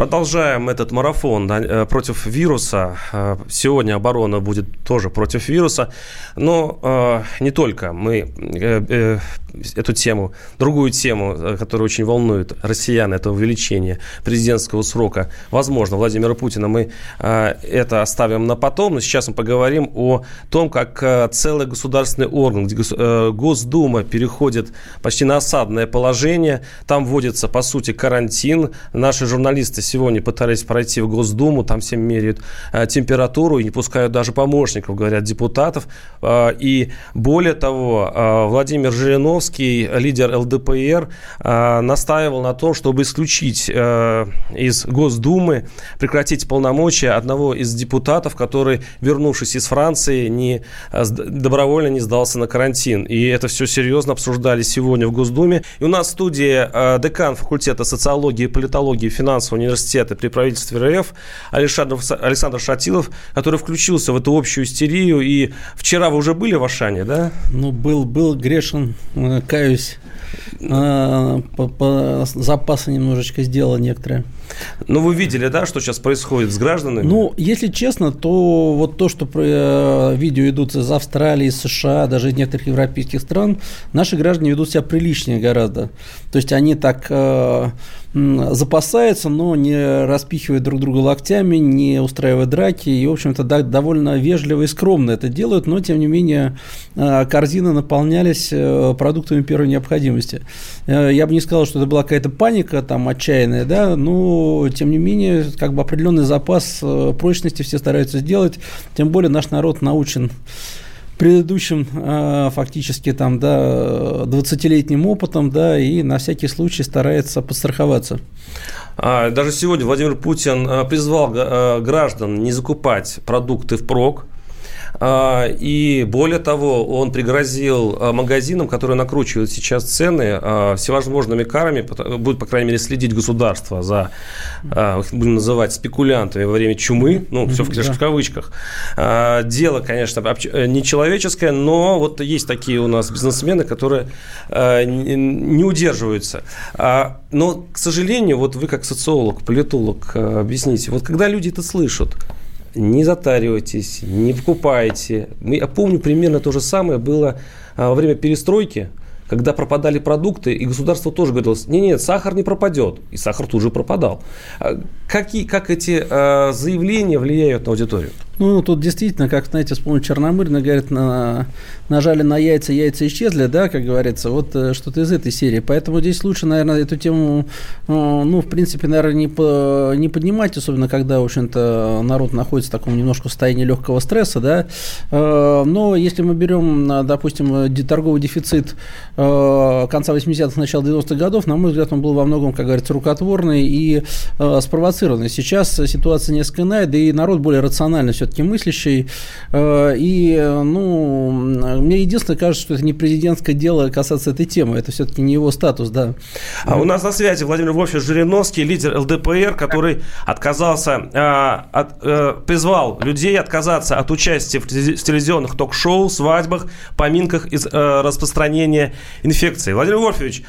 Продолжаем этот марафон э, против вируса. Э, сегодня оборона будет тоже против вируса. Но э, не только. Мы э, э, эту тему, другую тему, э, которая очень волнует россиян, это увеличение президентского срока, возможно, Владимира Путина, мы это оставим на потом, но сейчас мы поговорим о том, как целый государственный орган, Госдума переходит почти на осадное положение, там вводится, по сути, карантин. Наши журналисты сегодня пытались пройти в Госдуму, там всем меряют температуру и не пускают даже помощников, говорят, депутатов. И более того, Владимир Жириновский лидер ЛДПР, э, настаивал на том, чтобы исключить э, из Госдумы, прекратить полномочия одного из депутатов, который, вернувшись из Франции, не, э, добровольно не сдался на карантин. И это все серьезно обсуждали сегодня в Госдуме. И у нас в студии декан факультета социологии и политологии финансового университета при правительстве РФ Александр, Александр Шатилов, который включился в эту общую истерию. И вчера вы уже были в Ашане, да? Ну, был, был грешен каюсь, по, по запасы немножечко сделал некоторые. Ну, вы видели, да, что сейчас происходит с гражданами? Ну, если честно, то вот то, что э, видео идут из Австралии, из США, даже из некоторых европейских стран, наши граждане ведут себя приличнее гораздо. То есть они так э, запасаются, но не распихивают друг друга локтями, не устраивают драки, и, в общем-то, да, довольно вежливо и скромно это делают, но, тем не менее, э, корзины наполнялись э, продуктами первой необходимости. Э, я бы не сказал, что это была какая-то паника там отчаянная, да, но, тем не менее, как бы определенный запас прочности все стараются сделать, тем более наш народ научен предыдущим а, фактически там, да, 20-летним опытом, да, и на всякий случай старается подстраховаться. А, даже сегодня Владимир Путин призвал граждан не закупать продукты в прок, а, и более того, он пригрозил а, магазинам, которые накручивают сейчас цены а, всевозможными карами, будет, по крайней мере, следить государство за, будем называть, спекулянтами во время чумы, ну, все в, да. кавычках. Дело, конечно, нечеловеческое, но вот есть такие у нас бизнесмены, которые не удерживаются. Но, к сожалению, вот вы как социолог, политолог, объясните, вот когда люди это слышат, не затаривайтесь, не покупайте. Я помню, примерно то же самое было а, во время перестройки, когда пропадали продукты, и государство тоже говорило, нет, нет, сахар не пропадет. И сахар тут же пропадал. А, какие, как эти э, заявления влияют на аудиторию? Ну, тут действительно, как, знаете, вспомнить Черномырина, говорит, на, нажали на яйца, яйца исчезли, да, как говорится, вот э, что-то из этой серии. Поэтому здесь лучше, наверное, эту тему, э, ну, в принципе, наверное, не, не поднимать, особенно когда, в общем-то, народ находится в таком немножко состоянии легкого стресса, да. Э, но если мы берем, допустим, торговый дефицит конца 80-х, начала 90-х годов, на мой взгляд, он был во многом, как говорится, рукотворный и спровоцированный. Сейчас ситуация несколько иная, да и народ более рационально все все-таки мыслящий. Э, и, ну, мне единственное кажется, что это не президентское дело касаться этой темы. Это все-таки не его статус, да. А у нас на связи Владимир Вольфович Жириновский, лидер ЛДПР, который отказался, э, от, э, призвал людей отказаться от участия в телевизионных ток-шоу, свадьбах, поминках из распространения инфекции. Владимир Вольфович,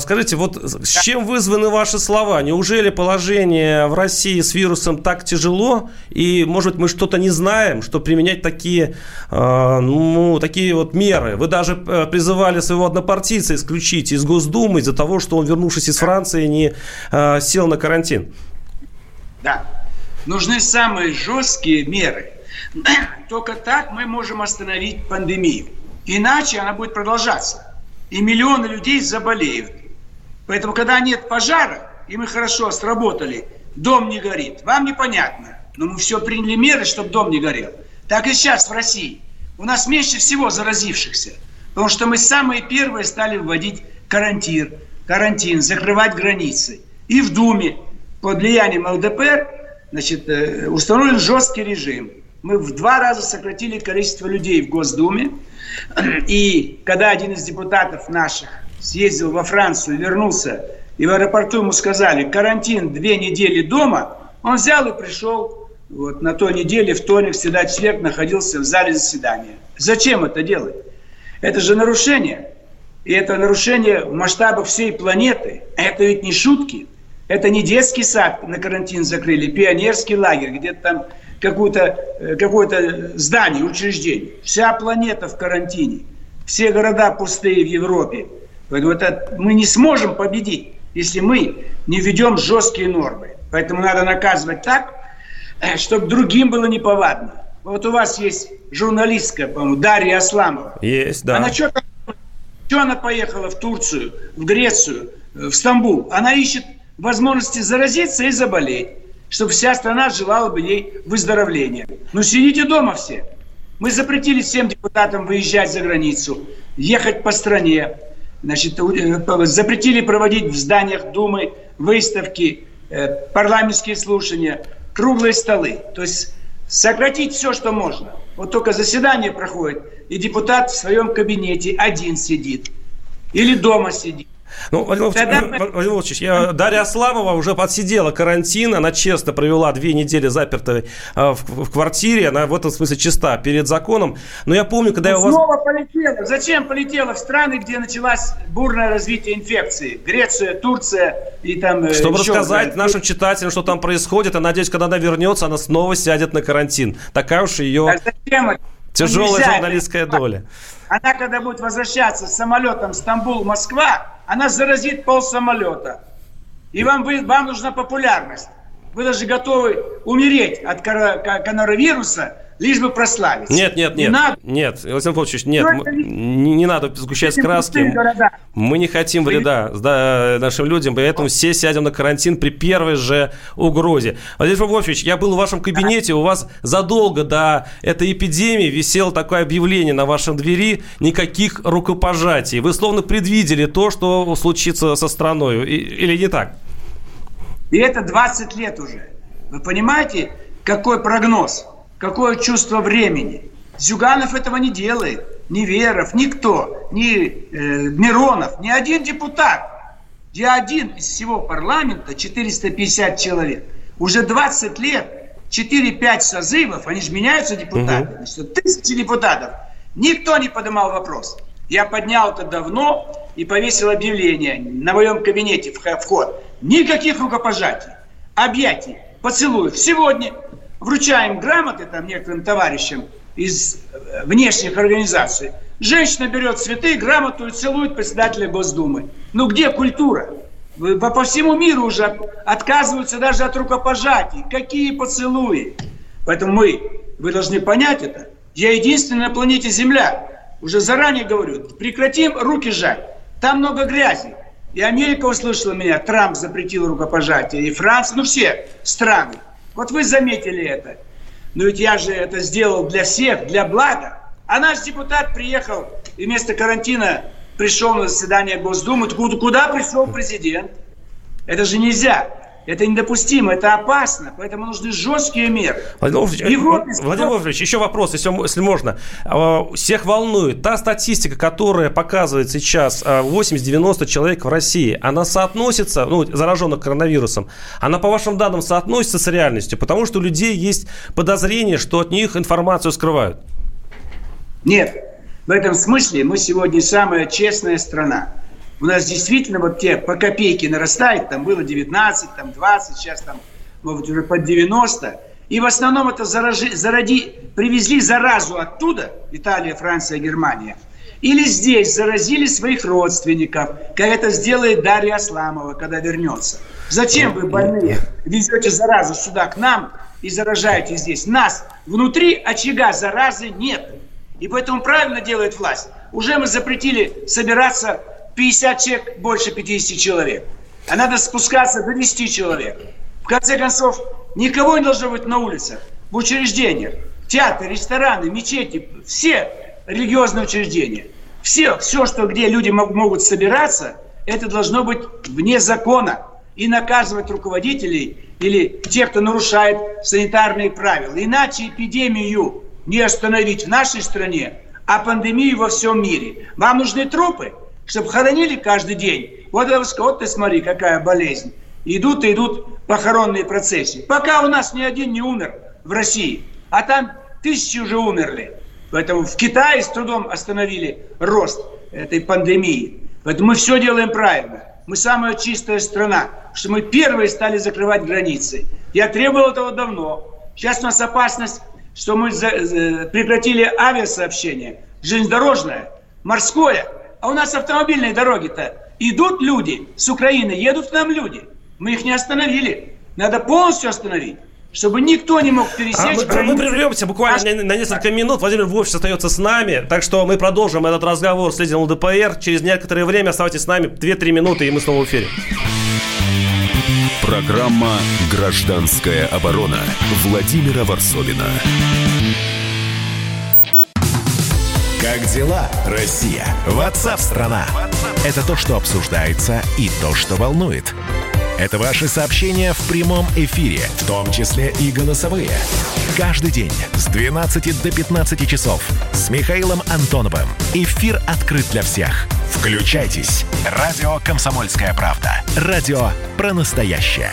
скажите, вот с чем вызваны ваши слова? Неужели положение в России с вирусом так тяжело? И, может быть, мы что-то не знаем, что применять такие, а, ну, такие вот меры? Вы даже э, призывали своего однопартийца исключить из Госдумы из-за того, что он, вернувшись из Франции, не а, сел на карантин. Да. Нужны самые жесткие меры. Только так мы можем остановить пандемию. Иначе она будет продолжаться и миллионы людей заболеют. Поэтому, когда нет пожара, и мы хорошо сработали, дом не горит, вам непонятно, но мы все приняли меры, чтобы дом не горел. Так и сейчас в России. У нас меньше всего заразившихся, потому что мы самые первые стали вводить карантин, карантин, закрывать границы. И в Думе под влиянием ЛДПР значит, э, установлен жесткий режим. Мы в два раза сократили количество людей в Госдуме, и когда один из депутатов наших съездил во Францию, вернулся, и в аэропорту ему сказали, карантин две недели дома, он взял и пришел вот на той неделе, вторник, среда, четверг находился в зале заседания. Зачем это делать? Это же нарушение. И это нарушение в масштабах всей планеты. Это ведь не шутки. Это не детский сад на карантин закрыли, пионерский лагерь, где-то там какое-то э, какое здание, учреждение. Вся планета в карантине. Все города пустые в Европе. Поэтому это мы не сможем победить, если мы не введем жесткие нормы. Поэтому надо наказывать так, э, чтобы другим было неповадно. Вот у вас есть журналистка, по-моему, Дарья Асламова. Есть, да. Она что, что она поехала в Турцию, в Грецию, в Стамбул? Она ищет возможности заразиться и заболеть, чтобы вся страна желала бы ей выздоровления. Ну, сидите дома все. Мы запретили всем депутатам выезжать за границу, ехать по стране. Значит, э, запретили проводить в зданиях Думы выставки, э, парламентские слушания, круглые столы. То есть сократить все, что можно. Вот только заседание проходит, и депутат в своем кабинете один сидит. Или дома сидит. Ну, Владимир, Владимирович, я, Дарья Асламова уже подсидела карантин, она честно провела две недели запертой э, в, в квартире, она в этом смысле чиста перед законом. Но я помню, когда ну, я у вас... Снова полетела. Зачем полетела в страны, где началось бурное развитие инфекции? Греция, Турция и там... Э, Чтобы еще, рассказать да, нашим читателям, что там происходит, я надеюсь, когда она вернется, она снова сядет на карантин. Такая уж ее... А зачем? Тяжелая журналистская доля. Она, когда будет возвращаться с самолетом Стамбул-Москва, она заразит пол самолета. И вам, вам нужна популярность. Вы даже готовы умереть от коронавируса, лишь бы прославиться. Нет, нет, нет. Не надо. Нет, Александр Павлович, нет, не, не надо сгущать краски. Мы не хотим вреда да, нашим людям, поэтому все сядем на карантин при первой же угрозе. Владимир Павлович, я был в вашем кабинете, у вас задолго до этой эпидемии висело такое объявление на вашем двери, никаких рукопожатий. Вы словно предвидели то, что случится со страной, или не так? И это 20 лет уже. Вы понимаете, какой прогноз? Какое чувство времени. Зюганов этого не делает, ни Веров, никто, ни э, Миронов, ни один депутат. Я один из всего парламента, 450 человек. Уже 20 лет, 4-5 созывов, они же меняются депутаты, угу. тысячи депутатов. Никто не поднимал вопрос. Я поднял это давно и повесил объявление на моем кабинете вход. Никаких рукопожатий, объятий, поцелуев. Сегодня вручаем грамоты там некоторым товарищам из э, внешних организаций. Женщина берет цветы, грамоту и целует председателя Госдумы. Ну где культура? По всему миру уже отказываются даже от рукопожатий. Какие поцелуи? Поэтому мы, вы должны понять это. Я единственный на планете Земля. Уже заранее говорю, прекратим руки жать. Там много грязи. И Америка услышала меня, Трамп запретил рукопожатие, и Франция, ну все страны. Вот вы заметили это. Но ведь я же это сделал для всех, для блага. А наш депутат приехал и вместо карантина пришел на заседание Госдумы. Куда, пришел президент? Это же нельзя. Это недопустимо, это опасно, поэтому нужны жесткие меры. Владимир Владимирович, Владимир Владимирович еще вопрос, если, если можно. А, всех волнует та статистика, которая показывает сейчас 80-90 а, человек в России, она соотносится, ну, зараженных коронавирусом, она, по вашим данным, соотносится с реальностью, потому что у людей есть подозрение, что от них информацию скрывают. Нет, в этом смысле мы сегодня самая честная страна у нас действительно вот те по копейке нарастает, там было 19, там 20, сейчас там может уже под 90. И в основном это заражи, заради, привезли заразу оттуда, Италия, Франция, Германия, или здесь заразили своих родственников, как это сделает Дарья Асламова, когда вернется. Зачем вы, больные, везете заразу сюда к нам и заражаете здесь? Нас внутри очага заразы нет. И поэтому правильно делает власть. Уже мы запретили собираться 50 человек, больше 50 человек. А надо спускаться до 10 человек. В конце концов, никого не должно быть на улицах, в учреждениях. Театры, рестораны, мечети, все религиозные учреждения. Все, все, что где люди могут собираться, это должно быть вне закона. И наказывать руководителей или тех, кто нарушает санитарные правила. Иначе эпидемию не остановить в нашей стране, а пандемию во всем мире. Вам нужны трупы? Чтобы хоронили каждый день. Вот, вот ты смотри, какая болезнь. Идут и идут похоронные процессии. Пока у нас ни один не умер в России, а там тысячи уже умерли. Поэтому в Китае с трудом остановили рост этой пандемии. Поэтому мы все делаем правильно. Мы самая чистая страна, что мы первые стали закрывать границы. Я требовал этого давно. Сейчас у нас опасность, что мы прекратили авиасообщение, железнодорожное, морское. А у нас автомобильные дороги-то идут люди с Украины, едут к нам люди. Мы их не остановили. Надо полностью остановить чтобы никто не мог пересечь а мы, мы прервемся буквально а... на, несколько минут. Владимир Вович остается с нами, так что мы продолжим этот разговор с лидером ЛДПР. Через некоторое время оставайтесь с нами 2-3 минуты, и мы снова в эфире. Программа «Гражданская оборона» Владимира Варсовина. Как дела, Россия? Ватсап-страна! Это то, что обсуждается и то, что волнует. Это ваши сообщения в прямом эфире, в том числе и голосовые. Каждый день с 12 до 15 часов с Михаилом Антоновым. Эфир открыт для всех. Включайтесь. Радио «Комсомольская правда». Радио про настоящее.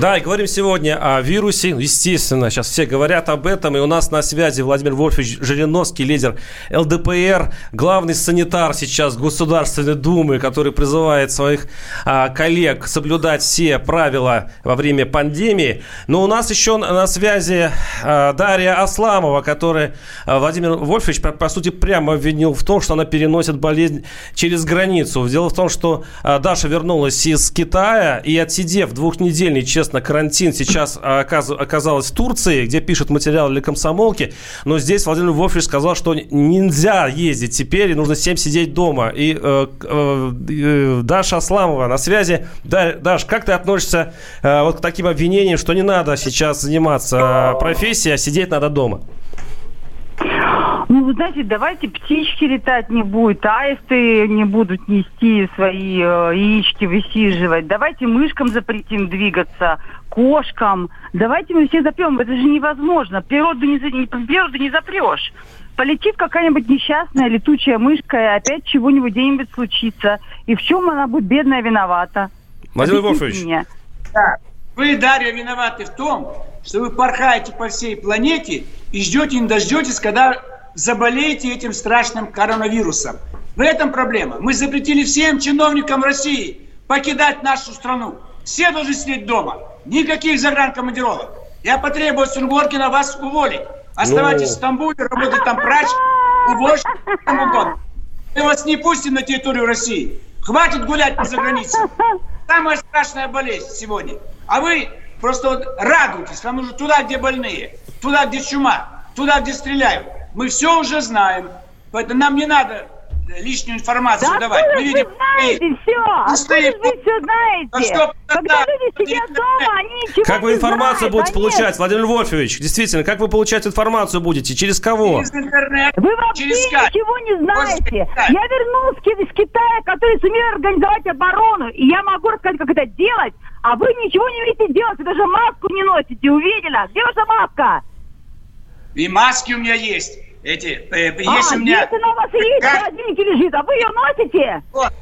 Да, и говорим сегодня о вирусе. Естественно, сейчас все говорят об этом. И у нас на связи Владимир Вольфович Жириновский, лидер ЛДПР, главный санитар сейчас Государственной Думы, который призывает своих а, коллег соблюдать все правила во время пандемии. Но у нас еще на связи а, Дарья Асламова, которая а, Владимир Вольфович, по, по сути, прямо обвинил в том, что она переносит болезнь через границу. Дело в том, что а, Даша вернулась из Китая и, отсидев двухнедельный, честно естественно, карантин сейчас оказалась в Турции, где пишет материал для комсомолки, но здесь Владимир Вольфович сказал, что нельзя ездить теперь, и нужно всем сидеть дома. И э, э, э, Даша Асламова на связи. Да, Даш, как ты относишься э, вот к таким обвинениям, что не надо сейчас заниматься э, профессией, а сидеть надо дома? Ну, вы знаете, давайте птички летать не будет, аисты не будут нести свои э, яички, высиживать. Давайте мышкам запретим двигаться, кошкам. Давайте мы все запрем. Это же невозможно. Природу не, природу не запрешь. Полетит какая-нибудь несчастная летучая мышка, и опять чего-нибудь где-нибудь случится. И в чем она будет бедная виновата? Владимир Вольфович. Да. Вы, Дарья, виноваты в том, что вы порхаете по всей планете и ждете, не дождетесь, когда заболеете этим страшным коронавирусом. В этом проблема. Мы запретили всем чиновникам России покидать нашу страну. Все должны сидеть дома. Никаких загранкомандировок. Я потребую Сунгоркина вас уволить. Оставайтесь ну... в Стамбуле, работать там прач, увозить, Мы вас не пустим на территорию России. Хватит гулять по заграницам. Самая страшная болезнь сегодня. А вы просто вот радуйтесь. Вам нужно туда, где больные, туда, где чума, туда, где стреляют. Мы все уже знаем. Поэтому нам не надо лишнюю информацию да давать. Мы видим, вы знаете все? Откуда вы все знаете? А что, Когда люди сидят дома, они ничего Как вы информацию знают, будете получать, нет. Владимир Вольфович? Действительно, как вы получать информацию будете? Через кого? Через интернет. Вы вообще через ничего не знаете. Я вернулся из Китая, который сумел организовать оборону, и я могу рассказать, как это делать, а вы ничего не умеете делать, вы даже маску не носите, увидела? Где ваша маска? И маски у меня есть. Эти, э, есть а, у меня... если она у вас есть, как... в холодильнике лежит, а вы ее носите? Вот.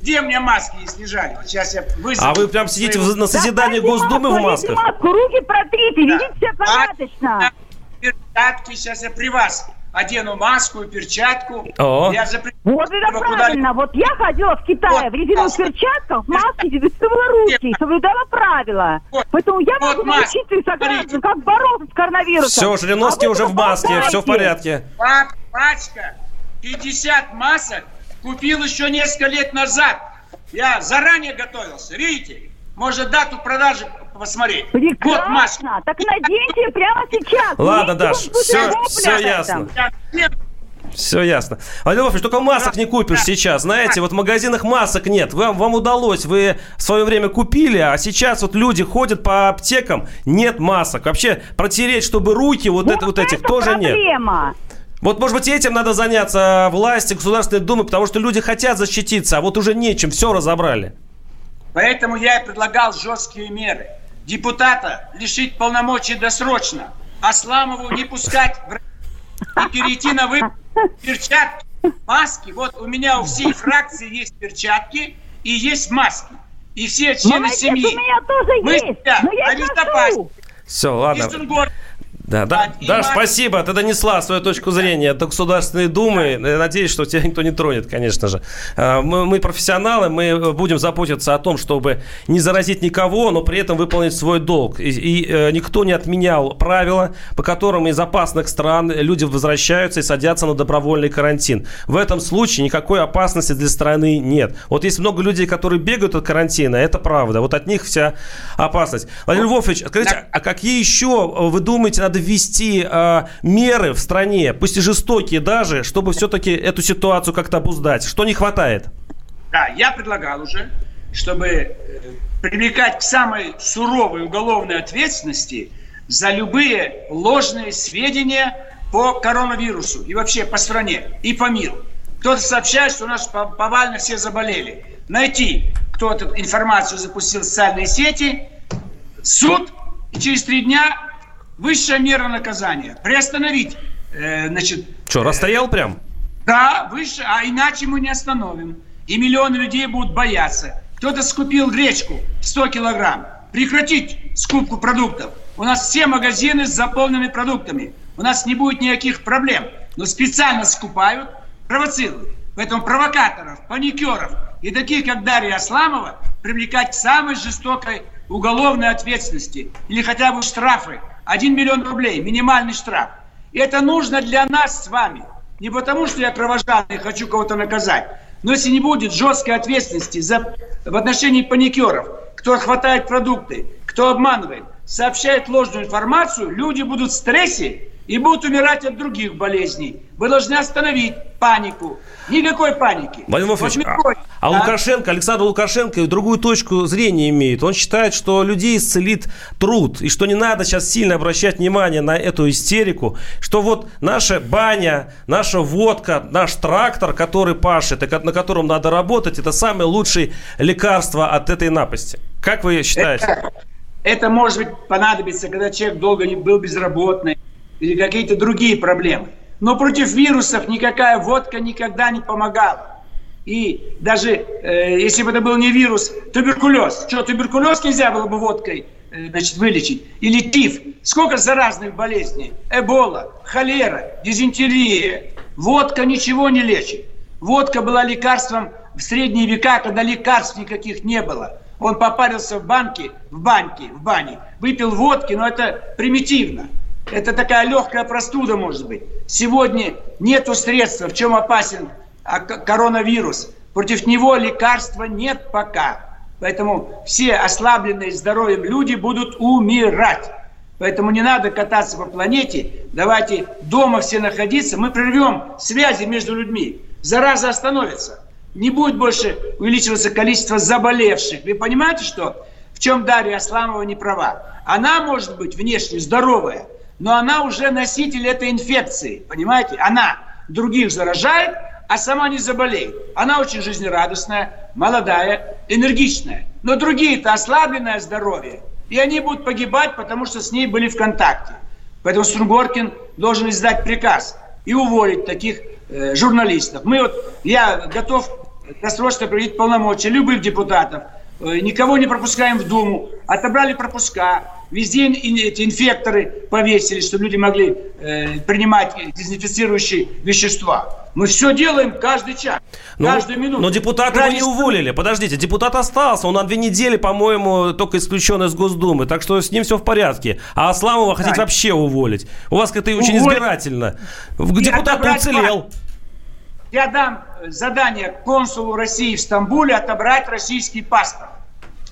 Где меня маски есть лежали? сейчас я вызову. А вы прям сидите в, на заседании да, Госдумы маску, в масках? маску, руки протрите, да. видите, все порядочно. Перчатки, сейчас я при вас одену маску и перчатку. О. Я запрещу. Вот это правильно. Вот я ходила в Китае вот, в резиновых перчатках, в маске, высыпала руки, соблюдала правила. Вот. Поэтому я вот могу научиться и сограждан, как бороться с коронавирусом. Все, Жириновский а уже в маске, все в порядке. Пачка, 50 масок купил еще несколько лет назад. Я заранее готовился, видите? Может, дату продажи посмотреть. Прекрасно. Вот маска. Так наденьте прямо сейчас. Ладно, Даш, все, все ясно. Все ясно. Владимир Вольфович, только масок не купишь сейчас. Знаете, вот в магазинах масок нет. Вам, вам удалось, вы в свое время купили, а сейчас вот люди ходят по аптекам, нет масок. Вообще протереть, чтобы руки вот, вот, это, вот этих тоже проблема. нет. Вот, может быть, этим надо заняться власти, Государственной Думы, потому что люди хотят защититься, а вот уже нечем, все разобрали. Поэтому я и предлагал жесткие меры. депутата лишить полномочий досрочно, Асламову не пускать в и перейти на вы перчатки, маски. Вот у меня у всей фракции есть перчатки и есть маски. И все члены Молодец, семьи. у меня тоже Мы есть, себя но я обезопасим. ношу. Все, ладно. Да, да, да, спасибо. Ты донесла свою точку зрения до Государственной Думы. Я надеюсь, что тебя никто не тронет, конечно же. А, Мы, мы профессионалы, мы будем заботиться о том, чтобы не заразить никого, но при этом выполнить свой долг. И, и, э, никто не отменял правила, по которым из опасных стран люди возвращаются и садятся на добровольный карантин. В этом случае никакой опасности для страны нет. Вот есть много людей, которые бегают от карантина, это правда. Вот от них вся опасность. Владимир Львович, скажите, а какие еще, вы думаете, надо ввести э, меры в стране, пусть и жестокие даже, чтобы все-таки эту ситуацию как-то обуздать? Что не хватает? Да, я предлагал уже, чтобы э, привлекать к самой суровой уголовной ответственности за любые ложные сведения по коронавирусу и вообще по стране и по миру. Кто-то сообщает, что у нас по- повально все заболели. Найти, кто эту информацию запустил в социальные сети, суд, и через три дня высшая мера наказания. Приостановить, э, значит, Что, расстоял прям? да, выше, а иначе мы не остановим. И миллионы людей будут бояться. Кто-то скупил гречку 100 килограмм. Прекратить скупку продуктов. У нас все магазины заполнены продуктами. У нас не будет никаких проблем. Но специально скупают, провоцируют. Поэтому провокаторов, паникеров и таких, как Дарья Асламова, привлекать к самой жестокой уголовной ответственности. Или хотя бы штрафы. 1 миллион рублей, минимальный штраф. И это нужно для нас с вами. Не потому, что я кровожадный хочу кого-то наказать. Но если не будет жесткой ответственности за, в отношении паникеров, кто хватает продукты, кто обманывает, сообщает ложную информацию, люди будут в стрессе и будут умирать от других болезней. Вы должны остановить панику. Никакой паники. Владимир Вот а, а? Лукашенко, Александр Лукашенко другую точку зрения имеет. Он считает, что людей исцелит труд, и что не надо сейчас сильно обращать внимание на эту истерику, что вот наша баня, наша водка, наш трактор, который пашет, и на котором надо работать, это самое лучшее лекарство от этой напасти. Как вы считаете? Это, это может быть понадобится, когда человек долго не был безработный или какие-то другие проблемы. Но против вирусов никакая водка никогда не помогала. И даже э, если бы это был не вирус, туберкулез. Что, туберкулез нельзя было бы водкой э, значит, вылечить? Или тиф? Сколько заразных болезней? Эбола, холера, дизентерия. Водка ничего не лечит. Водка была лекарством в средние века, когда лекарств никаких не было. Он попарился в банке, в баньке, в бане, выпил водки, но это примитивно. Это такая легкая простуда, может быть. Сегодня нету средства, в чем опасен а, коронавирус. Против него лекарства нет пока. Поэтому все ослабленные здоровьем люди будут умирать. Поэтому не надо кататься по планете. Давайте дома все находиться. Мы прервем связи между людьми. Зараза остановится. Не будет больше увеличиваться количество заболевших. Вы понимаете, что в чем Дарья Асламова не права? Она может быть внешне здоровая, но она уже носитель этой инфекции. Понимаете? Она других заражает, а сама не заболеет. Она очень жизнерадостная, молодая, энергичная. Но другие-то ослабленное здоровье. И они будут погибать, потому что с ней были в контакте. Поэтому Стругоркин должен издать приказ и уволить таких э, журналистов. Мы вот, я готов досрочно проявить полномочия любых депутатов. Э, никого не пропускаем в Думу. Отобрали пропуска. Везде эти инфекторы повесили, чтобы люди могли э, принимать дезинфицирующие вещества. Мы все делаем каждый час, Ну, каждую минуту. Но депутата Ради не уволили. Подождите, депутат остался. Он на две недели, по-моему, только исключен из Госдумы. Так что с ним все в порядке. А Асламова хотите Да. вообще уволить. У вас как-то очень Уволить. избирательно. Депутат не уцелел. Я дам э, задание консулу России в Стамбуле отобрать российский паспорт.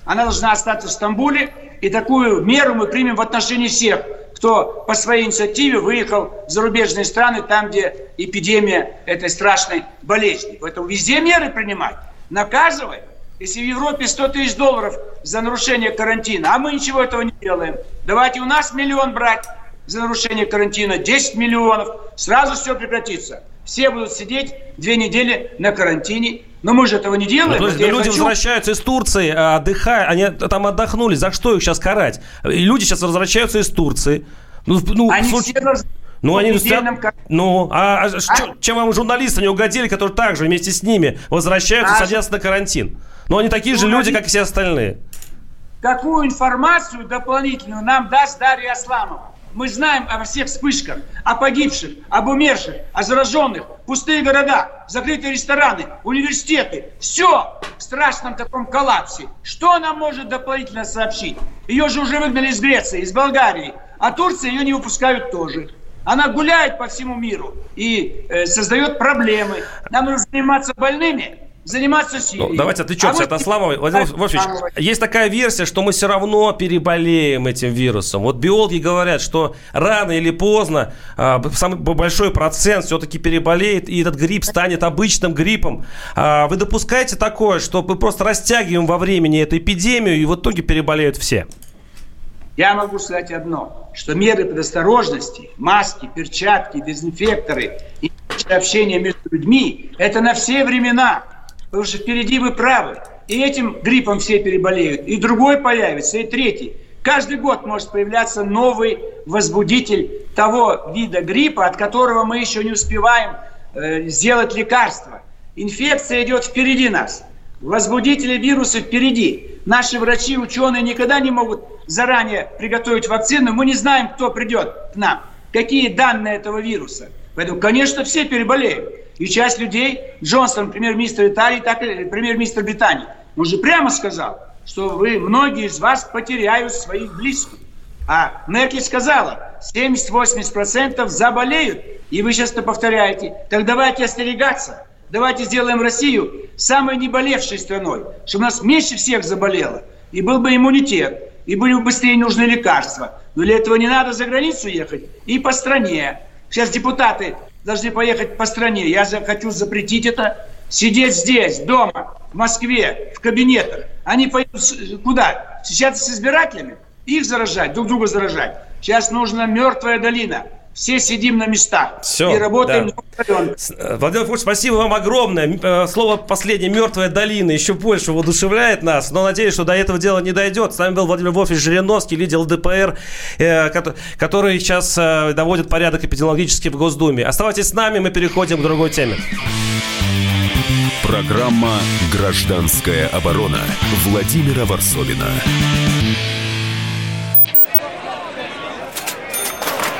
Она должна остаться в Стамбуле, и такую меру мы примем в отношении всех, кто по своей инициативе выехал в зарубежные страны, там, где эпидемия этой страшной болезни. Поэтому везде меры принимать, наказывать. Если в Европе 100 тысяч долларов за нарушение карантина, а мы ничего этого не делаем, давайте у нас миллион брать за нарушение карантина, 10 миллионов, сразу все прекратится. Все будут сидеть две недели на карантине, Но мы же этого не делаем. Ну, люди хочу... возвращаются из Турции, а, отдыхая, они там отдохнули. За что их сейчас карать? И люди сейчас возвращаются из Турции. Ну, ну, они случ... все раз... Ну, они недельном... Ну, а, а, а? Что, чем вам журналисты не угодили, которые также вместе с ними возвращаются, а? садятся на карантин? Но они такие же люди, как и все остальные. Какую информацию дополнительную нам даст Дарья Асламова? Мы знаем о всех вспышках, о погибших, об умерших, о зараженных, пустые города, закрытые рестораны, университеты. Все в страшном таком коллапсе. Что она может дополнительно сообщить? Ее же уже выгнали из Греции, из Болгарии. А Турция ее не выпускают тоже. Она гуляет по всему миру и э, создает проблемы. Нам нужно заниматься больными, заниматься Сирией. Ну, давайте отвлечемся а от Асламова. Владимир Вольфович, есть такая версия, что мы все равно переболеем этим вирусом. Вот биологи говорят, что рано или поздно а, самый большой процент все-таки переболеет, и этот грипп станет обычным гриппом. А, вы допускаете такое, что мы просто растягиваем во времени эту эпидемию, и в итоге переболеют все? Я могу сказать одно, что меры предосторожности, маски, перчатки, дезинфекторы и общение между людьми – это на все времена. Потому что впереди вы правы. И этим гриппом все переболеют. И другой появится, и третий. Каждый год может появляться новый возбудитель того вида гриппа, от которого мы еще не успеваем э, сделать лекарство. Инфекция идет впереди нас. Возбудители вируса впереди. Наши врачи, ученые никогда не могут заранее приготовить вакцину. Мы не знаем, кто придет к нам, какие данные этого вируса. Поэтому, конечно, все переболеют. И часть людей, Джонсон, премьер-министр Италии, так и премьер-министр Британии, он же прямо сказал, что вы, многие из вас потеряют своих близких. А Меркель сказала, 70-80% заболеют. И вы сейчас это повторяете. Так давайте остерегаться. Давайте сделаем Россию самой неболевшей страной, чтобы у нас меньше всех заболело. И был бы иммунитет, и были бы быстрее нужны лекарства. Но для этого не надо за границу ехать и по стране. Сейчас депутаты должны поехать по стране. Я хочу запретить это. Сидеть здесь, дома, в Москве, в кабинетах. Они пойдут куда? Сейчас с избирателями? Их заражать, друг друга заражать. Сейчас нужна мертвая долина все сидим на местах Все, и работаем да. Э, Владимир Фурч, спасибо вам огромное. Э, слово последнее «мертвая долина» еще больше воодушевляет нас, но надеюсь, что до этого дела не дойдет. С нами был Владимир Вольфович Жириновский, лидер ЛДПР, э, который сейчас доводит порядок эпидемиологический в Госдуме. Оставайтесь с нами, мы переходим к другой теме. Программа «Гражданская оборона» Владимира Варсовина.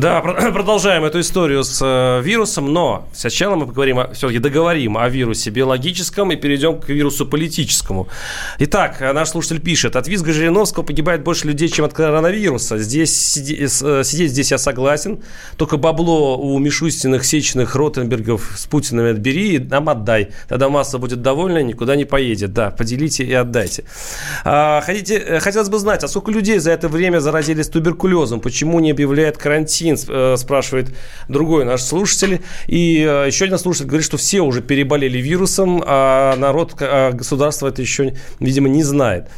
Да, продолжаем эту историю с э, вирусом, но сначала мы поговорим, все-таки договорим о вирусе биологическом и перейдем к вирусу политическому. Итак, наш слушатель пишет, от визга Жириновского погибает больше людей, чем от коронавируса. Здесь э, сидеть здесь я согласен, только бабло у Мишустиных, Сечных, Ротенбергов с Путиным отбери и нам отдай. Тогда масса будет довольна, никуда не поедет. Да, поделите и отдайте. А, хотите, э, хотелось бы знать, а сколько людей за это время заразились туберкулезом? Почему не объявляет карантин? Карантин, э, спрашивает другой наш слушатель. И э, еще один слушатель говорит, что все уже переболели вирусом, а народ, а государство это еще, видимо, не знает.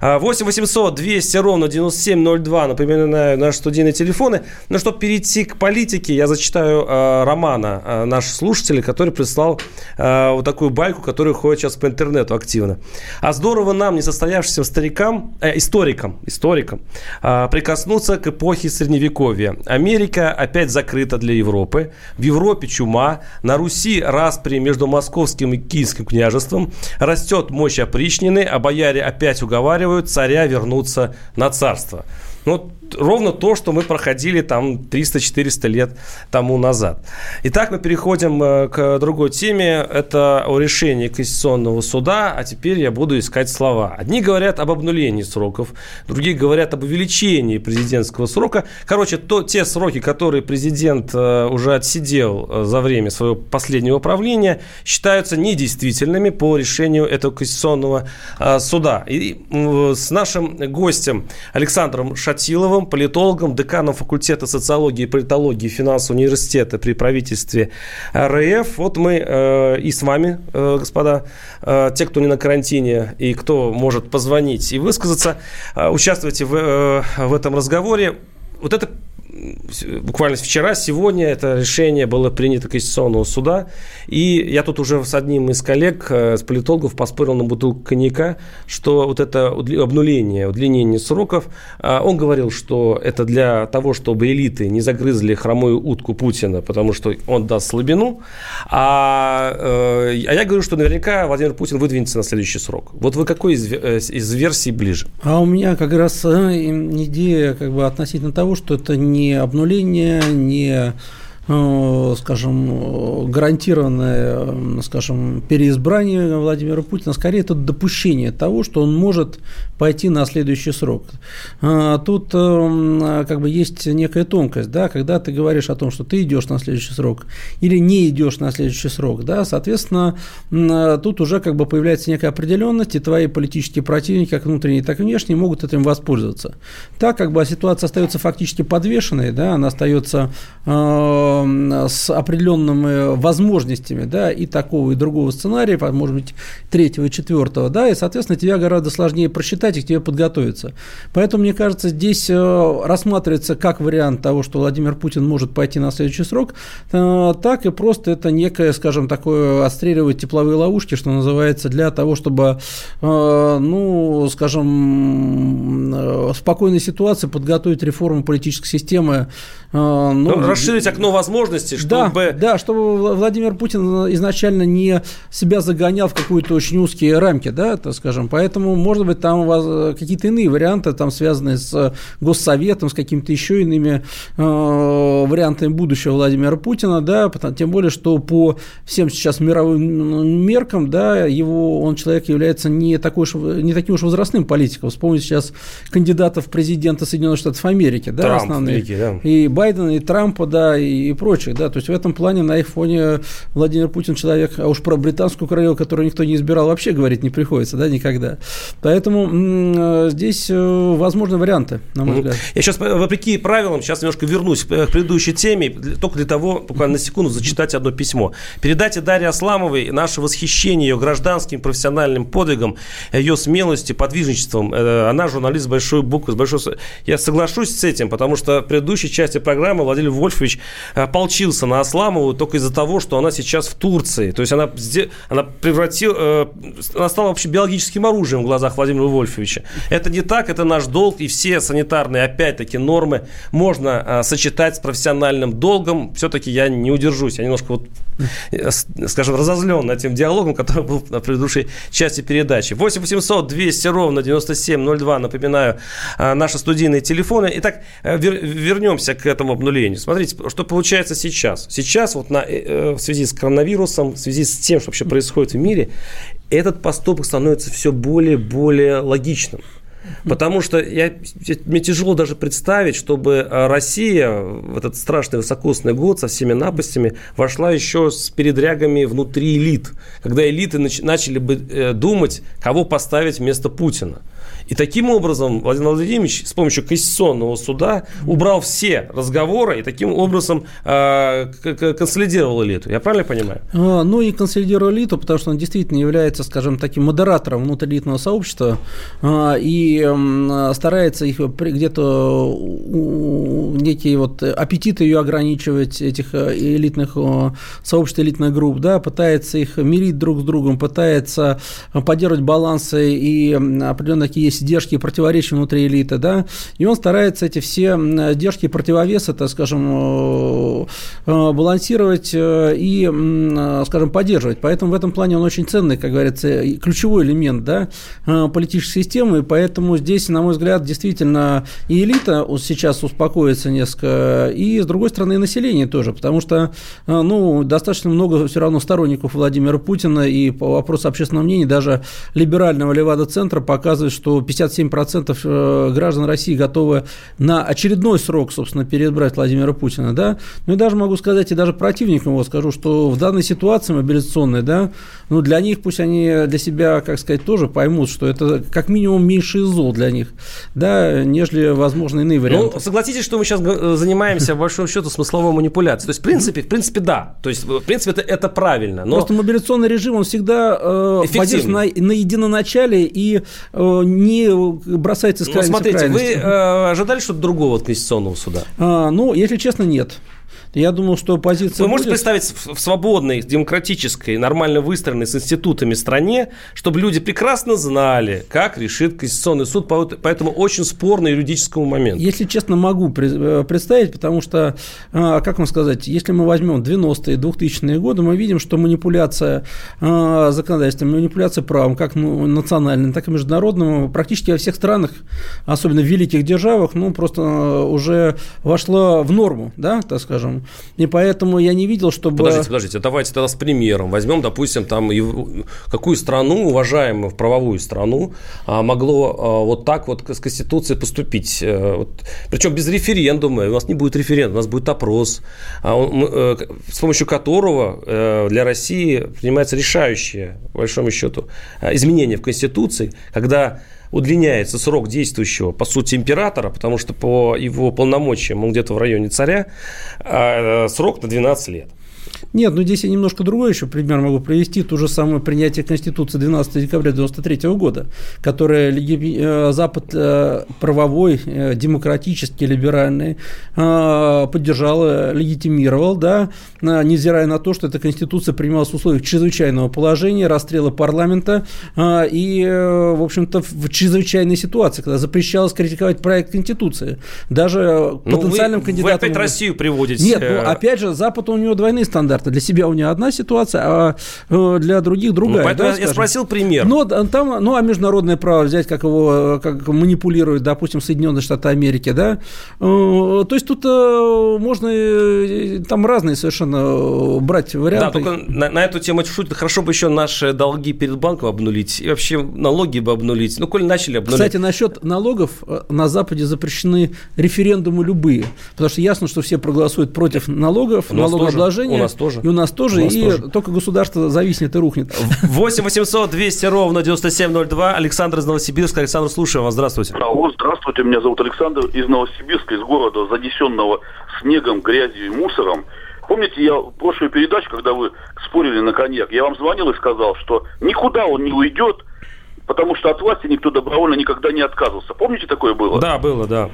8 800 200 ровно 9702, напоминаю, наши студийные телефоны. Но чтобы перейти к политике, я зачитаю романа э, нашего слушателя, который прислал вот такую байку, которая ходит сейчас по интернету активно. А здорово нам, несостоявшимся старикам, э, историкам, историкам, прикоснуться к эпохе Средневековья. Америка опять закрыта для Европы. В Европе чума. На Руси распри между московским и киевским княжеством. Растет мощь опричнины, а бояре опять уговаривают царя вернуться на царство. Ну, ровно то, что мы проходили там 300-400 лет тому назад. Итак, мы переходим э, к другой теме. Это о решении Конституционного суда, а теперь я буду искать слова. Одни говорят об обнулении сроков, другие говорят об увеличении президентского срока. Короче, то, те сроки, которые президент э, уже отсидел э, за время своего последнего правления, считаются недействительными по решению этого Конституционного суда. И с нашим гостем Александром Шатиловым, политологом, деканом факультета социологии и политологии финансового университета при правительстве РФ. Вот мы э, и с вами, э, господа, э, те, кто не на карантине и кто может позвонить и высказаться, участвуйте в этом разговоре. Вот это буквально вчера, сегодня это решение было принято Конституционного суда. И я тут уже с одним из коллег, э, с политологов, поспорил на бутылку коньяка, что вот это обнуление, удлинение сроков, э, он говорил, что это для того, чтобы элиты не загрызли хромую утку Путина, потому что он даст слабину. А, э, а я говорю, что наверняка Владимир Путин выдвинется на следующий срок. Вот вы какой из, из версий ближе? А у меня как раз идея как бы относительно того, что это не не обнуление, не Э, скажем, гарантированное, скажем, переизбрание Владимира Путина, скорее это допущение того, что он может пойти на следующий срок. А тут э, как бы есть некая тонкость, да, когда ты говоришь о том, что ты идешь на следующий срок или не идешь на следующий срок, да, соответственно, тут уже как бы появляется некая определенность, и твои политические противники, как внутренние, так и внешние, могут этим воспользоваться. Так как бы ситуация остается фактически подвешенной, да, она остается э, с определенными возможностями, да, и такого, и другого сценария, может быть, третьего четвертого, да, и, соответственно, тебя гораздо сложнее просчитать и к тебе подготовиться. Поэтому, мне кажется, здесь э, рассматривается как вариант того, что Владимир Путин может пойти на следующий срок, э, так и просто это некое, скажем, такое отстреливать тепловые ловушки, что называется, для того, чтобы, э, ну, скажем, в спокойной ситуации подготовить реформу политической системы. Ну, ну, расширить окно возможностей, чтобы... Да, да, чтобы Владимир Путин изначально не себя загонял в какую-то очень узкие рамки, да, так скажем. Поэтому, может быть, там у вас какие-то иные варианты, там связанные с Госсоветом, с какими-то еще иными э, вариантами будущего Владимира Путина, да, потому, тем более, что по всем сейчас мировым меркам, да, его, он человек является не, такой уж, не таким уж возрастным политиком. Вспомните сейчас кандидатов в президента Соединенных Штатов Америки, да, Трамп, основные. Великий, да. И Байдена, и Трампа, да, и и прочих, да, то есть в этом плане на их фоне Владимир Путин человек, а уж про британскую королеву, которую никто не избирал, вообще говорить не приходится, да, никогда. Поэтому э, здесь э, возможны варианты, на мой взгляд. Я сейчас, вопреки правилам, сейчас немножко вернусь к предыдущей теме, только для того, буквально на секунду, зачитать одно письмо. Передайте Дарье Асламовой наше восхищение ее гражданским профессиональным подвигом, ее смелостью, подвижничеством. Э, она журналист с большой буквы, с большой... Я соглашусь с этим, потому что в предыдущей части программы Владимир Вольфович ополчился на Асламову только из-за того, что она сейчас в Турции. То есть она, она превратила, э, она стала вообще биологическим оружием в глазах Владимира Вольфовича. Это не так, это наш долг, и все санитарные, опять-таки, нормы можно э, сочетать с профессиональным долгом. Все-таки я не удержусь, я немножко вот, э, скажем, разозлен этим диалогом, который был на предыдущей части передачи. 8 800 200 ровно 9702, напоминаю, наши студийные телефоны. Итак, вернемся к этому обнулению. Смотрите, что получилось получается сейчас? Сейчас вот на, э, в связи с коронавирусом, в связи с тем, что вообще происходит в мире, этот поступок становится все более и более логичным. Потому что я, мне тяжело даже представить, чтобы э, Россия в этот страшный высокосный год со всеми напастями вошла еще с передрягами внутри элит, когда элиты начали бы э, думать, кого поставить вместо Путина. И таким образом Владимир Владимирович с помощью Конституционного суда убрал все разговоры и таким образом э, консолидировал элиту. Я правильно понимаю? А, ну и консолидировал элиту, потому что он действительно является, скажем, таким модератором внутриэлитного сообщества э, и э, старается их где-то некие вот аппетиты ее ограничивать, этих э, элитных сообществ, элитных групп, да, пытается их мирить друг с другом, пытается поддерживать балансы и определенные какие есть сдержки и противоречия внутри элиты, да, и он старается эти все сдержки и противовесы, так скажем, балансировать и, скажем, поддерживать. Поэтому в этом плане он очень ценный, как говорится, ключевой элемент, да, политической системы, и поэтому здесь, на мой взгляд, действительно и элита сейчас успокоится несколько, и, с другой стороны, и население тоже, потому что, ну, достаточно много все равно сторонников Владимира Путина, и по вопросу общественного мнения даже либерального Левада-центра показывает, что 57% э, граждан России готовы на очередной срок, собственно, переизбрать Владимира Путина, да, ну и даже могу сказать, и даже противникам его скажу, что в данной ситуации мобилизационной, да, ну для них пусть они для себя, как сказать, тоже поймут, что это как минимум меньше зол для них, да, нежели, возможно, иные ну, варианты. Ну, согласитесь, что мы сейчас занимаемся, в большом счету, смысловой манипуляцией. То есть, в принципе, в принципе, да. То есть, в принципе, это, это правильно. Но... Просто мобилизационный режим, он всегда э, на, на единоначале и э, не бросается с крайности Ну, смотрите, вы э, ожидали что-то другого от Конституционного суда? А, ну, если честно, нет. Я думал, что позиция... Вы можете будет... представить в свободной, демократической, нормально выстроенной с институтами стране, чтобы люди прекрасно знали, как решит Конституционный суд по, по этому очень спорному юридическому моменту? Если честно, могу э, представить, потому что, а, как вам сказать, если мы возьмем 90-е, 2000-е годы, мы видим, что манипуляция а, законодательством, манипуляция правом, как национальным, так и международным, практически во всех странах, особенно в великих державах, ну, просто уже вошла в норму, да, так скажем. И поэтому я не видел, чтобы... Подождите, подождите, давайте тогда с примером. Возьмем, допустим, там, какую страну, уважаемую в правовую страну, а, могло а, вот так вот с Конституцией поступить. Э, Причем без референдума. У нас не будет референдума, у нас будет опрос, а, э, с помощью которого э, для России принимается решающее, по большому счету, изменение в Конституции, когда удлиняется срок действующего, по сути, императора, потому что по его полномочиям он где-то в районе царя, а, э, срок на 12 лет. Нет, ну здесь я немножко другой еще пример могу привести. То же самое принятие Конституции 12 декабря 1993 года, которое э, Запад э, правовой, э, демократический, либеральный поддержал, легитимировал, да, невзирая на то, что эта Конституция принималась в условиях чрезвычайного положения, расстрела парламента и, в общем-то, в чрезвычайной ситуации, когда запрещалось критиковать проект Конституции. Даже ну, потенциальным вы, кандидатам... Вы опять Россию приводите. Нет, ну, опять же, Запад у него двойные стандарты стандарта. Для себя у него одна ситуация, а э, для других другая. Ну, поэтому да, я спросил пример. Но, там, ну, а международное право взять, как его как манипулируют, допустим, Соединенные Штаты Америки, да. Э, то есть тут э, можно там разные совершенно брать варианты. Да, только на, на эту тему шутят. Хорошо бы еще наши долги перед банком обнулить и вообще налоги бы обнулить. Ну, коль начали обнулить. Кстати, насчет налогов на Западе запрещены референдумы любые, потому что ясно, что все проголосуют против налогов, налогообложения. У нас тоже. И у нас тоже, у нас и тоже. только государство зависнет и рухнет. 8 800 200 ровно 9702. Александр из Новосибирска. Александр, слушаю вас. Здравствуйте. Алло, здравствуйте. Меня зовут Александр из Новосибирска, из города, занесенного снегом, грязью и мусором. Помните, я в прошлую передачу, когда вы спорили на коньяк, я вам звонил и сказал, что никуда он не уйдет, потому что от власти никто добровольно никогда не отказывался. Помните, такое было? Да, было, да.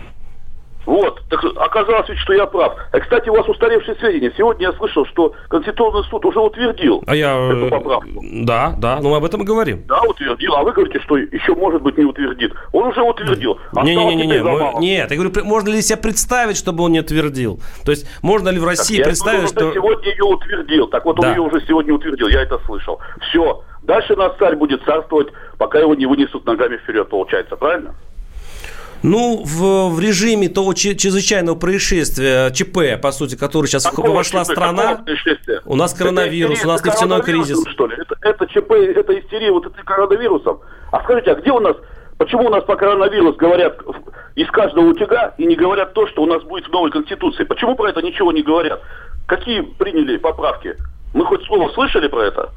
Вот, так оказалось ведь, что я прав. А, кстати, у вас устаревшие сведения. Сегодня я слышал, что Конституционный суд уже утвердил а я... эту э, поправку. Да, да, ну мы об этом и говорим. Да, утвердил. А вы говорите, что еще, может быть, не утвердит. Он уже утвердил. Не-не-не, не, нет, я говорю, можно ли себе представить, чтобы он не утвердил? То есть, можно ли в России так, представить, я что... сегодня ее утвердил. Так вот, он ее уже сегодня утвердил, я это слышал. Все. Дальше наш царь будет царствовать, пока его не вынесут ногами вперед, получается, правильно? Ну, в, в режиме того чрезвычайного происшествия, ЧП, по сути, который сейчас Какого вошла ЧП? страна, у нас коронавирус, у нас нефтяной кризис. Что ли? Это, это ЧП, это истерия вот этим коронавирусом. А скажите, а где у нас, почему у нас по коронавирус говорят из каждого утюга и не говорят то, что у нас будет в новой Конституции? Почему про это ничего не говорят? Какие приняли поправки? Мы хоть слово слышали про это?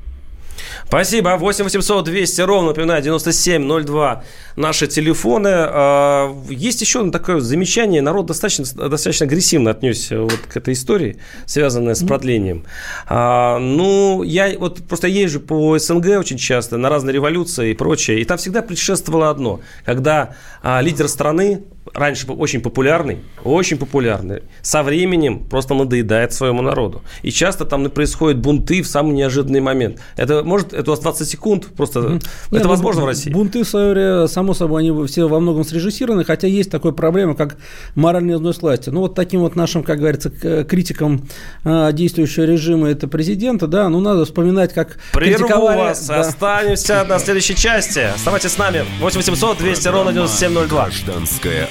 Спасибо. 8 800 200 ровно, напоминаю, 9702 наши телефоны. А, есть еще такое замечание. Народ достаточно, достаточно агрессивно отнесся вот к этой истории, связанной с продлением. А, ну, я вот просто езжу по СНГ очень часто, на разные революции и прочее, и там всегда предшествовало одно. Когда а, лидер страны раньше очень популярный, очень популярный, со временем просто надоедает своему народу. И часто там происходят бунты в самый неожиданный момент. Это может, это у вас 20 секунд, просто mm-hmm. это Нет, ну, возможно в России? Бунты, само собой, они все во многом срежиссированы, хотя есть такая проблема, как моральный износ власти. Ну, вот таким вот нашим, как говорится, критикам а, действующего режима, это президента, да, ну, надо вспоминать, как Прерву вас, да. останемся на следующей части. Оставайтесь с нами. 8 800 200 ровно 9702. Гражданская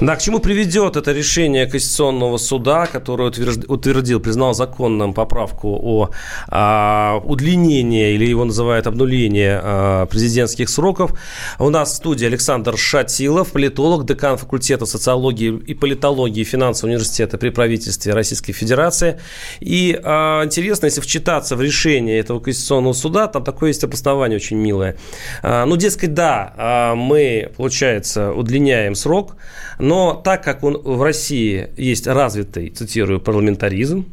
Да, к чему приведет это решение Конституционного суда, которое утвердил, признал законным поправку о а, удлинении, или его называют обнуление а, президентских сроков. У нас в студии Александр Шатилов, политолог, декан факультета социологии и политологии финансового университета при правительстве Российской Федерации. И а, интересно, если вчитаться в решение этого Конституционного суда, там такое есть обоснование очень милое. Ну, дескать, да, мы, получается, удлиняем срок, но так как он, в России есть развитый, цитирую, парламентаризм,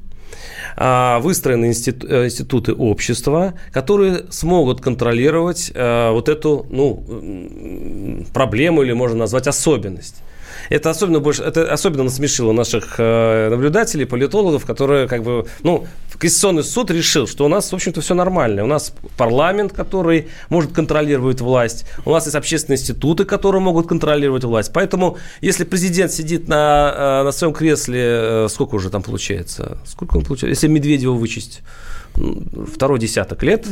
а, выстроены институ, э, институты общества, которые смогут контролировать а, вот эту ну, проблему или можно назвать особенность. Это особенно больше, это особенно насмешило наших э, наблюдателей, политологов, которые как бы, ну, Конституционный суд решил, что у нас, в общем-то, все нормально. У нас парламент, который может контролировать власть. У нас есть общественные институты, которые могут контролировать власть. Поэтому, если президент сидит на, э, на своем кресле, э, сколько уже там получается? Сколько он получается? Если Медведева вычесть, второй десяток лет,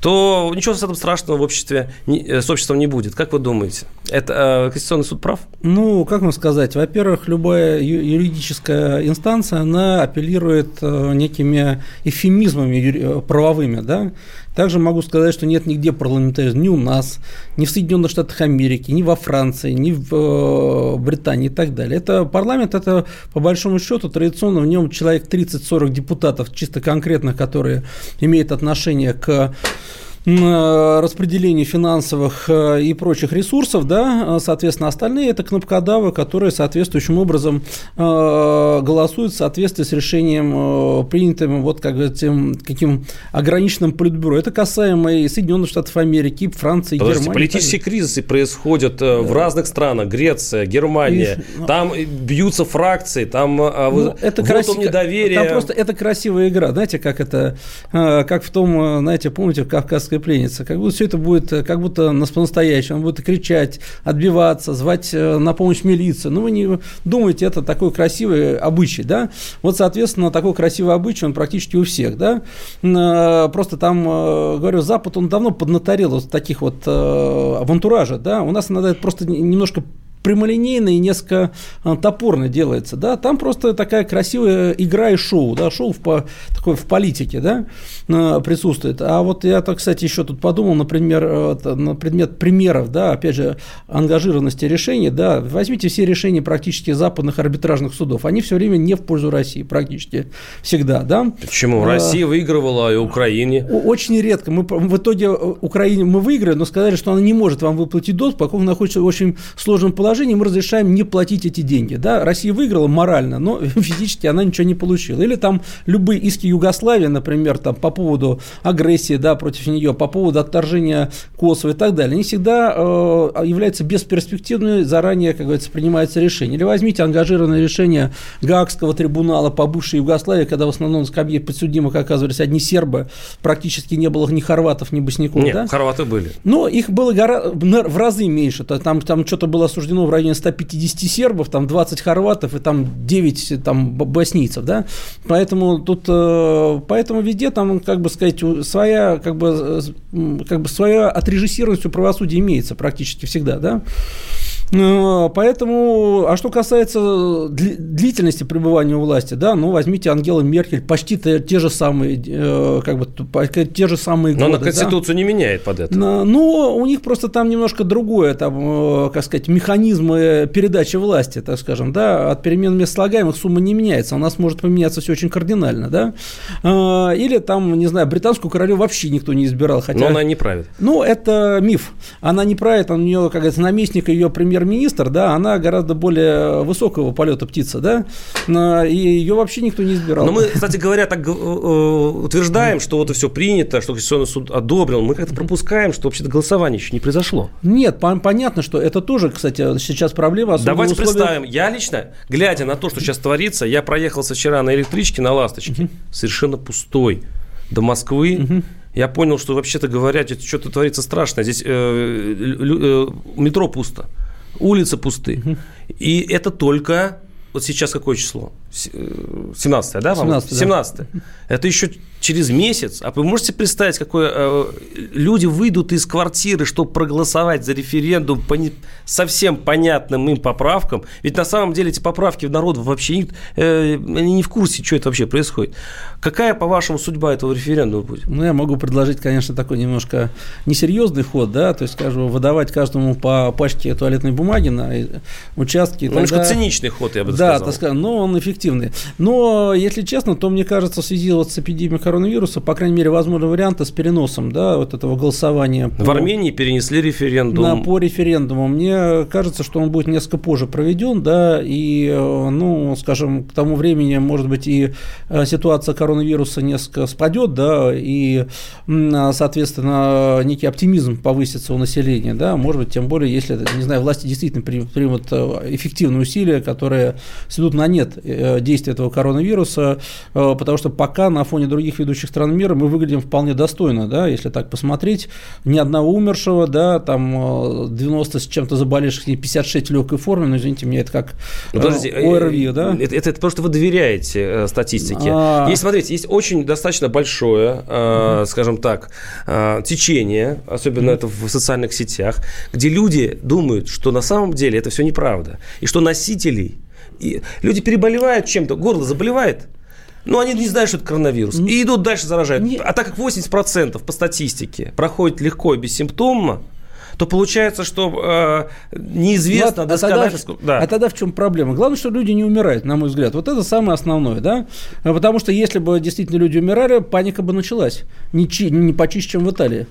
то ничего с этим страшного в обществе, э, с обществом не будет. Как вы думаете? Это э, Конституционный суд прав? Ну, как вам сказать? Во-первых, любая юридическая инстанция, она апеллирует э, некими эфемизмами правовыми, да? Также могу сказать, что нет нигде парламентаризма ни у нас, ни в Соединенных Штатах Америки, ни во Франции, ни в Британии и так далее. Это парламент, это по большому счету традиционно в нем человек 30-40 депутатов, чисто конкретно, которые имеют отношение к ka распределении финансовых э, и прочих ресурсов, да, соответственно, остальные это кнопкодавы, которые соответствующим образом э, голосуют в соответствии с решением, принятым вот как этим каким ограниченным политбюро. Это касаемо и Соединенных Штатов Америки, и Франции, и Германии. Политические кризисы происходят да. в разных странах. Греция, Германия. И, ну, там бьются фракции, там ну, это краси... недоверие. Там просто это красивая игра. Знаете, как это, как в том, знаете, помните, в Кавказской русская пленница. Как будто все это будет, э, как будто по-настоящему. Он будет кричать, отбиваться, звать э, на помощь милицию. Ну, вы не думаете, это такой красивый обычай, да? Вот, соответственно, такой красивый обычай, он практически у всех, да? Э, просто там, говорю, Запад, он давно поднаторел вот таких вот авантуража, да? У нас иногда просто немножко прямолинейно и несколько топорно делается, да, там просто такая красивая игра и шоу, да, шоу в, по, такой в политике, да, присутствует. А вот я, так, кстати, еще тут подумал, например, э, на предмет примеров, да, опять же, ангажированности решений, да, возьмите все решения практически западных арбитражных судов, они все время не в пользу России, практически всегда, да. Почему? А, Россия выигрывала и Украине. Очень редко. Мы в итоге э, Украине мы выиграли, но сказали, что она не может вам выплатить долг, поскольку находится в очень сложном положении мы разрешаем не платить эти деньги. Да? Россия выиграла морально, но физически она ничего не получила. Или там любые иски Югославии, например, там, по поводу агрессии да, против нее, по поводу отторжения Косово и так далее, они всегда э, являются бесперспективными, заранее, как говорится, принимается решение. Или возьмите ангажированное решение Гаагского трибунала по бывшей Югославии, когда в основном на скамье подсудимых оказывались одни сербы, практически не было ни хорватов, ни босняков. Нет, да? хорваты были. Но их было гора... в разы меньше. Там, там что-то было осуждено в районе 150 сербов, там 20 хорватов и там 9 там, боснийцев, да, поэтому тут, э, поэтому везде там, как бы сказать, своя, как бы, как бы своя отрежиссированность у правосудия имеется практически всегда, да, Поэтому, а что касается длительности пребывания у власти, да, ну возьмите Ангела Меркель, почти те же самые, э, как бы те же самые годы. Но она конституцию да? не меняет под это. Но у них просто там немножко другое, там, э, как сказать, механизмы передачи власти, так скажем, да, от перемен мест слагаемых сумма не меняется, у нас может поменяться все очень кардинально, да. Э, или там, не знаю, британскую королеву вообще никто не избирал, хотя. Но она не правит. Ну это миф, она не правит, у нее, как говорится, наместник ее премьер премьер-министр, да, она гораздо более высокого полета птица, да, и ее вообще никто не избирал. Но мы, кстати говоря, так э, утверждаем, что вот все принято, что Конституционный суд одобрил, мы как-то пропускаем, что вообще-то голосование еще не произошло. Нет, понятно, что это тоже, кстати, сейчас проблема. Давайте условиях... представим, я лично, глядя на то, что сейчас творится, я проехался вчера на электричке на «Ласточке», угу. совершенно пустой, до Москвы, угу я понял, что вообще-то говоря, что-то творится страшное. Здесь э, э, метро пусто улицы пусты. Угу. И это только вот сейчас какое число? 17 э, да? 17, 17 да. Это еще через месяц. А вы можете представить, какое э, люди выйдут из квартиры, чтобы проголосовать за референдум по не, совсем понятным им поправкам? Ведь на самом деле эти поправки в народ вообще не, э, они не в курсе, что это вообще происходит. Какая, по-вашему, судьба этого референдума будет? Ну, я могу предложить, конечно, такой немножко несерьезный ход, да, то есть, скажем, выдавать каждому по пачке туалетной бумаги на участке. Ну, немножко циничный ход, я бы да, сказал. Да, так сказать, но он эффективный. Но, если честно, то, мне кажется, в связи вот с эпидемией коронавируса, по крайней мере, возможны варианты с переносом, да, вот этого голосования. По, в Армении перенесли референдум. На, по референдуму. Мне кажется, что он будет несколько позже проведен, да, и, э, ну, скажем, к тому времени, может быть, и э, ситуация коронавируса несколько спадет, да, и, соответственно, некий оптимизм повысится у населения, да, может быть, тем более, если, не знаю, власти действительно примут э, эффективные усилия, которые сведут на нет действия этого коронавируса, потому что пока на фоне других ведущих стран мира мы выглядим вполне достойно, да, если так посмотреть, ни одного умершего, да, там 90 с чем-то заболевших, 56 в легкой форме, но извините меня, это как ну, подождите, ОРВИ, да? Это, это, это просто вы доверяете э, статистике. А... Есть, смотрите, есть очень достаточно большое, э, скажем так, э, течение, особенно это в социальных сетях, где люди думают, что на самом деле это все неправда, и что носителей и люди переболевают чем-то, горло заболевает, но они не знают, что это коронавирус. И идут дальше заражать. Не... А так как 80% по статистике проходит легко и бессимптомно, то получается, что э, неизвестно ну, а, досконально... Тогда, да. а тогда в чем проблема? Главное, что люди не умирают, на мой взгляд. Вот это самое основное, да? Потому что если бы действительно люди умирали, паника бы началась. Не, чи, не почище, чем в Италии.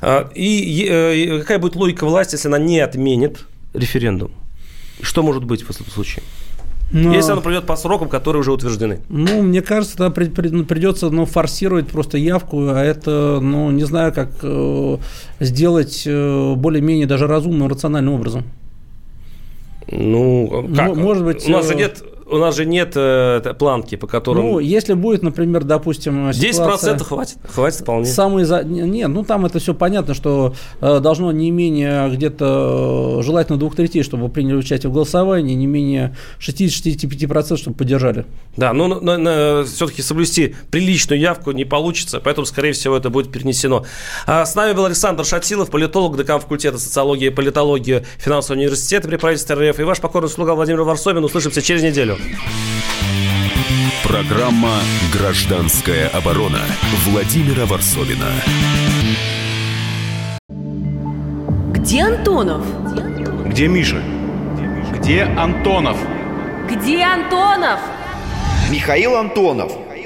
А, и, э, и какая будет логика власти, если она не отменит референдум? Что может быть в этом случае? Но... Если оно пройдет по срокам, которые уже утверждены. Ну, мне кажется, тогда при, при, ну, придется ну, форсировать просто явку, а это, ну, не знаю, как э, сделать э, более-менее даже разумным, рациональным образом. Ну, как? Может быть... У нас же э, нет у нас же нет э, планки, по которым... Ну, если будет, например, допустим, 10% ситуация... хватит, хватит вполне. Самый за... Нет, ну там это все понятно, что э, должно не менее где-то э, желательно двух третей, чтобы приняли участие в голосовании, не менее 60-65%, чтобы поддержали. Да, но, но, но все-таки соблюсти приличную явку не получится, поэтому, скорее всего, это будет перенесено. А с нами был Александр Шатилов, политолог, декан факультета социологии и политологии финансового университета при правительстве РФ, и ваш покорный слуга Владимир Варсобин. Услышимся через неделю. Программа «Гражданская оборона» Владимира Варсовина. Где Антонов? Где Миша? Где Антонов? Где Антонов? Михаил Антонов –